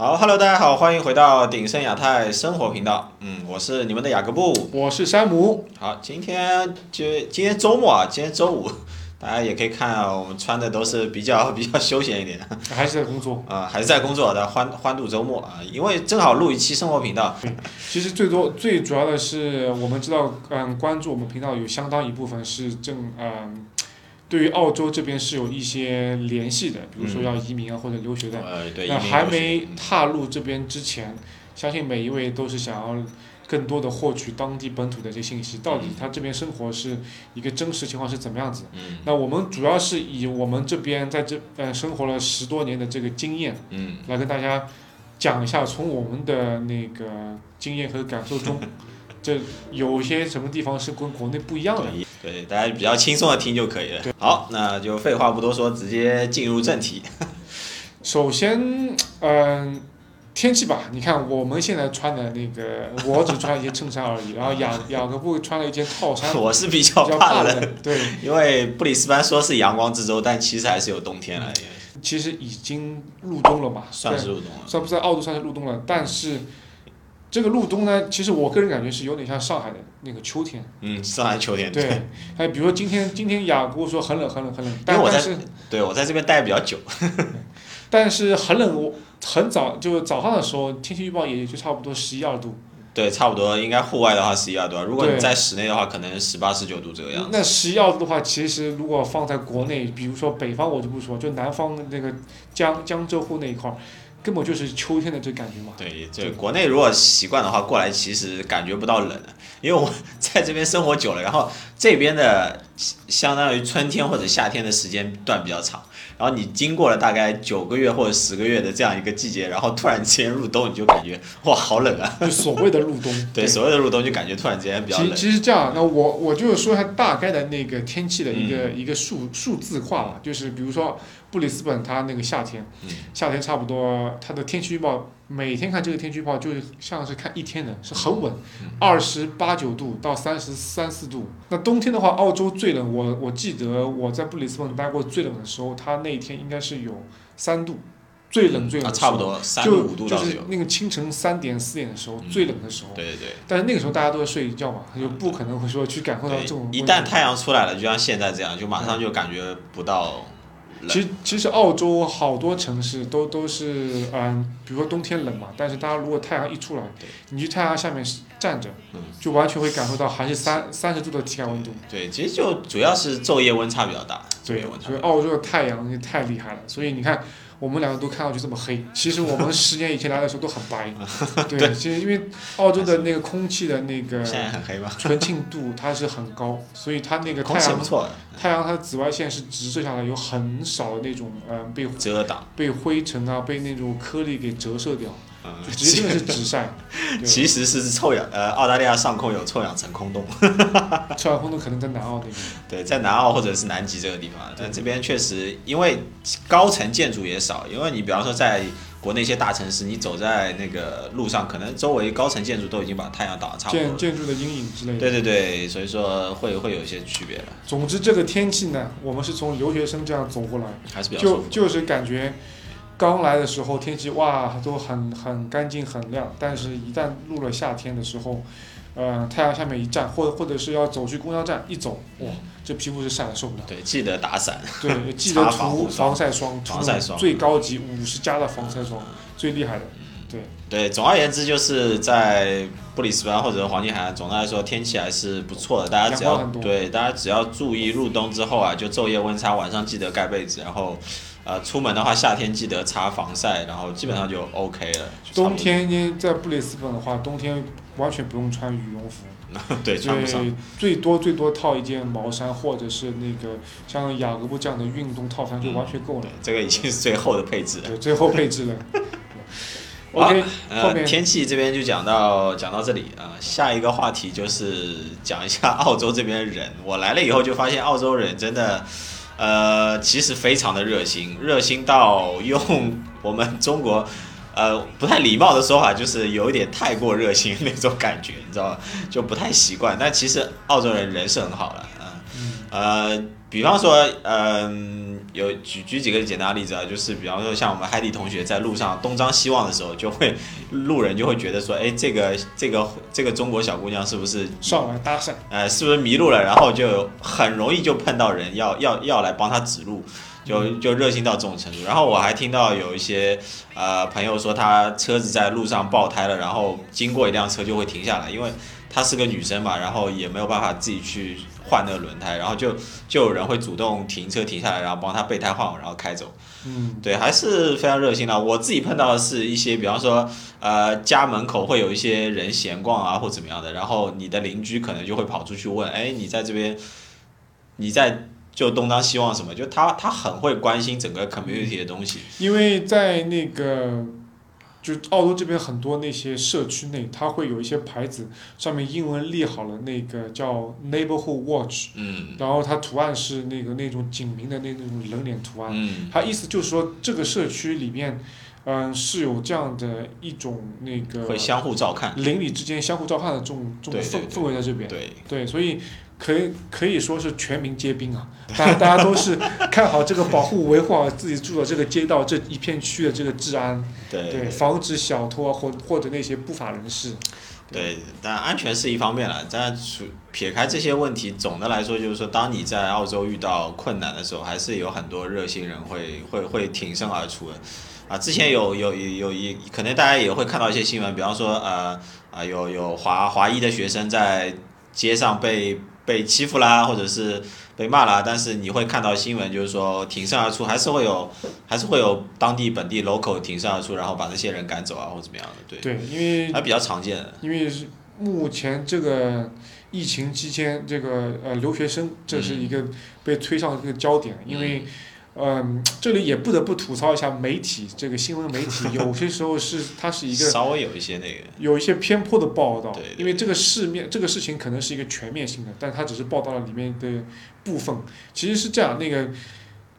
好，Hello，大家好，欢迎回到鼎盛亚太生活频道。嗯，我是你们的雅各布。我是山姆。好，今天就今天周末啊，今天周五，大家也可以看啊，我们穿的都是比较 比较休闲一点。还是在工作。啊，还是在工作的欢欢度周末啊，因为正好录一期生活频道。其实最多最主要的是，我们知道，嗯，关注我们频道有相当一部分是正嗯。对于澳洲这边是有一些联系的，比如说要移民啊或者留学的，那还没踏入这边之前，相信每一位都是想要更多的获取当地本土的这些信息，到底他这边生活是一个真实情况是怎么样子？那我们主要是以我们这边在这呃生活了十多年的这个经验，来跟大家讲一下，从我们的那个经验和感受中。这有些什么地方是跟国内不一样的？对，大家比较轻松的听就可以了。好，那就废话不多说，直接进入正题。首先，嗯，天气吧，你看我们现在穿的那个，我只穿一件衬衫而已，然后雅 雅各布穿了一件套衫。我是比较怕冷，对，因为布里斯班说是阳光之州，但其实还是有冬天了。其实已经入冬了嘛，算是入冬了，算不算澳洲算是入冬了，但是。这个入冬呢，其实我个人感觉是有点像上海的那个秋天。嗯，上海秋天。对，还比如说今天，今天雅姑说很冷，很冷，很冷。但我在，对我在这边待比较久。但是很冷，我很早就早上的时候，天气预报也就差不多十一二度。对，差不多，应该户外的话十一二度，如果你在室内的话，可能十八十九度这个样子。那十一二度的话，其实如果放在国内，比如说北方我就不说，就南方那个江江浙沪那一块儿。根本就是秋天的这感觉嘛。对，这国内如果习惯的话，过来其实感觉不到冷，因为我 在这边生活久了，然后这边的相当于春天或者夏天的时间段比较长，然后你经过了大概九个月或者十个月的这样一个季节，然后突然之间入冬，你就感觉 哇，好冷啊！就所谓的入冬。对，所谓的入冬就感觉突然之间比较冷。其实这样，那我我就说一下大概的那个天气的一个一个数数字化吧，就是比如说。布里斯本它那个夏天，夏天差不多，它的天气预报每天看这个天气预报就像是看一天的，是很稳，二十八九度到三十三四度。那冬天的话，澳洲最冷，我我记得我在布里斯本待过最冷的时候，它那一天应该是有三度，最冷最冷。差不多三五度就是那个清晨三点四点的时候最冷的时候。对对对。但是那个时候大家都在睡觉嘛，就不可能会说去感受到这种。一旦太阳出来了，就像现在这样，就马上就感觉不到。其实其实澳洲好多城市都都是嗯，比如说冬天冷嘛，但是大家如果太阳一出来，你去太阳下面站着，就完全会感受到还是三三十度的体感温度。对，其实就主要是昼夜温差比较大。对，所以澳洲的太阳也太厉害了，所以你看。我们两个都看上去这么黑，其实我们十年以前来的时候都很白。对，其实因为澳洲的那个空气的那个纯净度它是很高，所以它那个太阳太阳它的紫外线是直射下来，有很少的那种嗯被遮挡、被灰尘啊、被那种颗粒给折射掉。直接是直晒，其实是臭氧，呃，澳大利亚上空有臭氧层空洞，臭氧空洞可能在南澳那边。对，在南澳或者是南极这个地方，但这边确实因为高层建筑也少，因为你比方说在国内一些大城市，你走在那个路上，可能周围高层建筑都已经把太阳挡得差不多。建 建筑的阴影之类的。对对对，所以说会会有一些区别了。总之，这个天气呢，我们是从留学生这样走过来，还是比较就就是感觉。刚来的时候天气哇都很很干净很亮，但是一旦入了夏天的时候，呃太阳下面一站，或者或者是要走去公交站一走，哇这皮肤是晒的受不了。对，记得打伞。对，记得涂防晒霜，防晒霜最高级五十加的防晒霜，最厉害的。对对，总而言之就是在布里斯班或者黄金海岸，总的来说天气还是不错的。大家只要对大家只要注意入冬之后啊，就昼夜温差，晚上记得盖被子，然后。呃，出门的话，夏天记得擦防晒，然后基本上就 OK 了。冬天在布里斯本的话，冬天完全不用穿羽绒服，对，穿不上。最多最多套一件毛衫，或者是那个像雅各布这样的运动套衫就完全够了。这个已经是最后的配置了。对，最后配置了。OK，呃，天气这边就讲到讲到这里啊，下一个话题就是讲一下澳洲这边人。我来了以后就发现澳洲人真的。呃，其实非常的热心，热心到用我们中国，呃，不太礼貌的说法，就是有一点太过热心那种感觉，你知道吗？就不太习惯。但其实澳洲人人是很好的，嗯，呃，比方说，嗯，有举举几个简单的例子啊，就是比方说像我们海底同学在路上东张西望的时候，就会路人就会觉得说，哎，这个这个这个中国小姑娘是不是上来搭讪？呃，是不是迷路了？然后就很容易就碰到人要要要来帮她指路。就就热心到这种程度，然后我还听到有一些呃朋友说他车子在路上爆胎了，然后经过一辆车就会停下来，因为她是个女生嘛，然后也没有办法自己去换那个轮胎，然后就就有人会主动停车停下来，然后帮他备胎换好，然后开走。嗯，对，还是非常热心的。我自己碰到的是一些，比方说呃家门口会有一些人闲逛啊，或怎么样的，然后你的邻居可能就会跑出去问，哎，你在这边，你在。就东张西望什么，就他他很会关心整个 community 的东西。因为在那个，就澳洲这边很多那些社区内，它会有一些牌子，上面英文立好了那个叫 neighborhood watch，嗯，然后它图案是那个那种警民的那那种人脸图案，嗯，它意思就是说这个社区里面，嗯，是有这样的一种那个会相互照看，邻里之间相互照看的这种这种氛氛围在这边，对。对，所以。可以可以说是全民皆兵啊！大家大家都是 看好这个保护维护好自己住的这个街道这一片区的这个治安，对，防止小偷啊或或者那些不法人士。对，但安全是一方面了。但除撇开这些问题，总的来说就是说，当你在澳洲遇到困难的时候，还是有很多热心人会会会挺身而出的。啊，之前有有有一可能大家也会看到一些新闻，比方说呃啊有有华华裔的学生在街上被。被欺负啦，或者是被骂啦，但是你会看到新闻，就是说挺身而出，还是会有，还是会有当地本地 local 挺身而出，然后把那些人赶走啊，或者怎么样的，对。对，因为还比较常见。因为目前这个疫情期间，这个呃留学生这是一个被推上这个焦点，因为。嗯，这里也不得不吐槽一下媒体，这个新闻媒体 有些时候是它是一个稍微有一些那个有一些偏颇的报道，因为这个事面这个事情可能是一个全面性的，但它只是报道了里面的部分。其实是这样，那个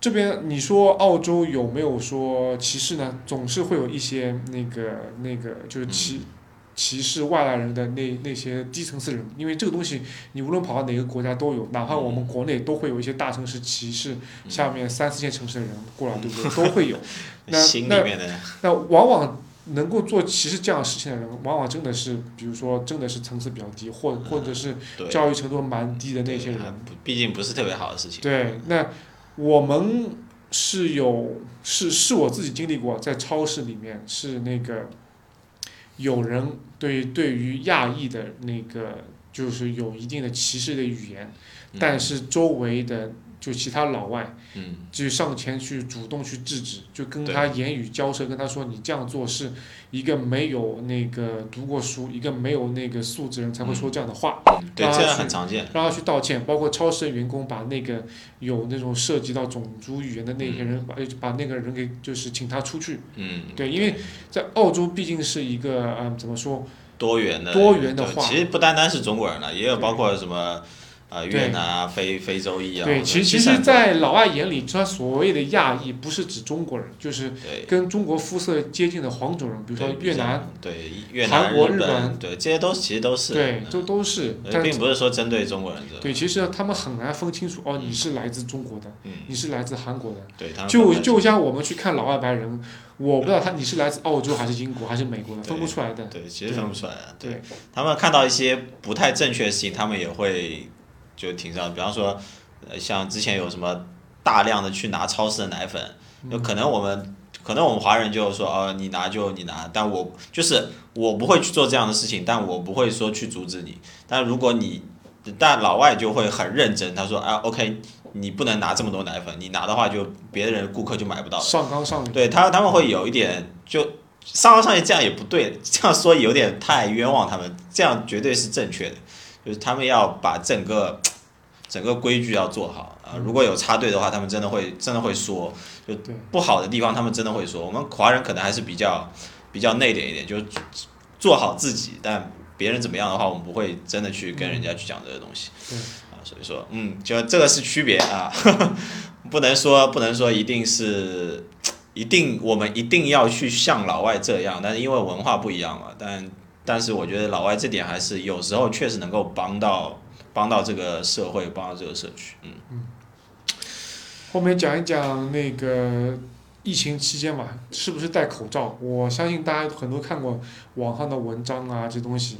这边你说澳洲有没有说歧视呢？总是会有一些那个那个就是歧。歧视外来人的那那些低层次人，因为这个东西你无论跑到哪个国家都有，哪怕我们国内都会有一些大城市歧视下面三四线城市的人过来，对不对？都会有。那那那往往能够做歧视这样事情的人，往往真的是，比如说真的是层次比较低，或或者是教育程度蛮低的那些人。毕竟不是特别好的事情。对，那我们是有是是我自己经历过，在超市里面是那个。有人对对于亚裔的那个就是有一定的歧视的语言，但是周围的就其他老外，嗯就上前去主动去制止，就跟他言语交涉，跟他说你这样做是。一个没有那个读过书，一个没有那个素质人才会说这样的话，对，这样很常见。让他去道歉，包括超市的员工把那个有那种涉及到种族语言的那些人把把那个人给就是请他出去。嗯。对，因为在澳洲毕竟是一个嗯怎么说多元的多元的话，其实不单单是中国人了，也有包括什么。啊，越南啊，非非洲裔啊。对，其实其实，在老外眼里，他所谓的亚裔不是指中国人，就是跟中国肤色接近的黄种人，比如说越南、对越南、韩国、日本，对这些都其实都是。对，都都是。并不是说针对中国人。对，其实他们很难分清楚哦，你是来自中国的，你是来自韩国的。对，就就像我们去看老外白人，我不知道他你是来自澳洲还是英国还是美国的，分不出来的。对，其实分不出来的。对，他们看到一些不太正确的事情，他们也会。就挺上，比方说，呃，像之前有什么大量的去拿超市的奶粉，就可能我们可能我们华人就说，哦，你拿就你拿，但我就是我不会去做这样的事情，但我不会说去阻止你。但如果你，但老外就会很认真，他说，啊，OK，你不能拿这么多奶粉，你拿的话就别人顾客就买不到了。上纲上对他他们会有一点就上纲上线，这样也不对，这样说有点太冤枉他们，这样绝对是正确的。就是他们要把整个 整个规矩要做好啊！如果有插队的话，他们真的会真的会说，就不好的地方他们真的会说。我们华人可能还是比较比较内敛一点，就做好自己，但别人怎么样的话，我们不会真的去跟人家去讲这个东西。啊，所以说，嗯，就这个是区别啊，不能说不能说一定是 一定我们一定要去像老外这样，但是因为文化不一样嘛，但但是我觉得老外这点还是有时候确实能够帮到。帮到这个社会，帮到这个社区，嗯。嗯。后面讲一讲那个疫情期间嘛，是不是戴口罩？我相信大家很多看过网上的文章啊，这东西。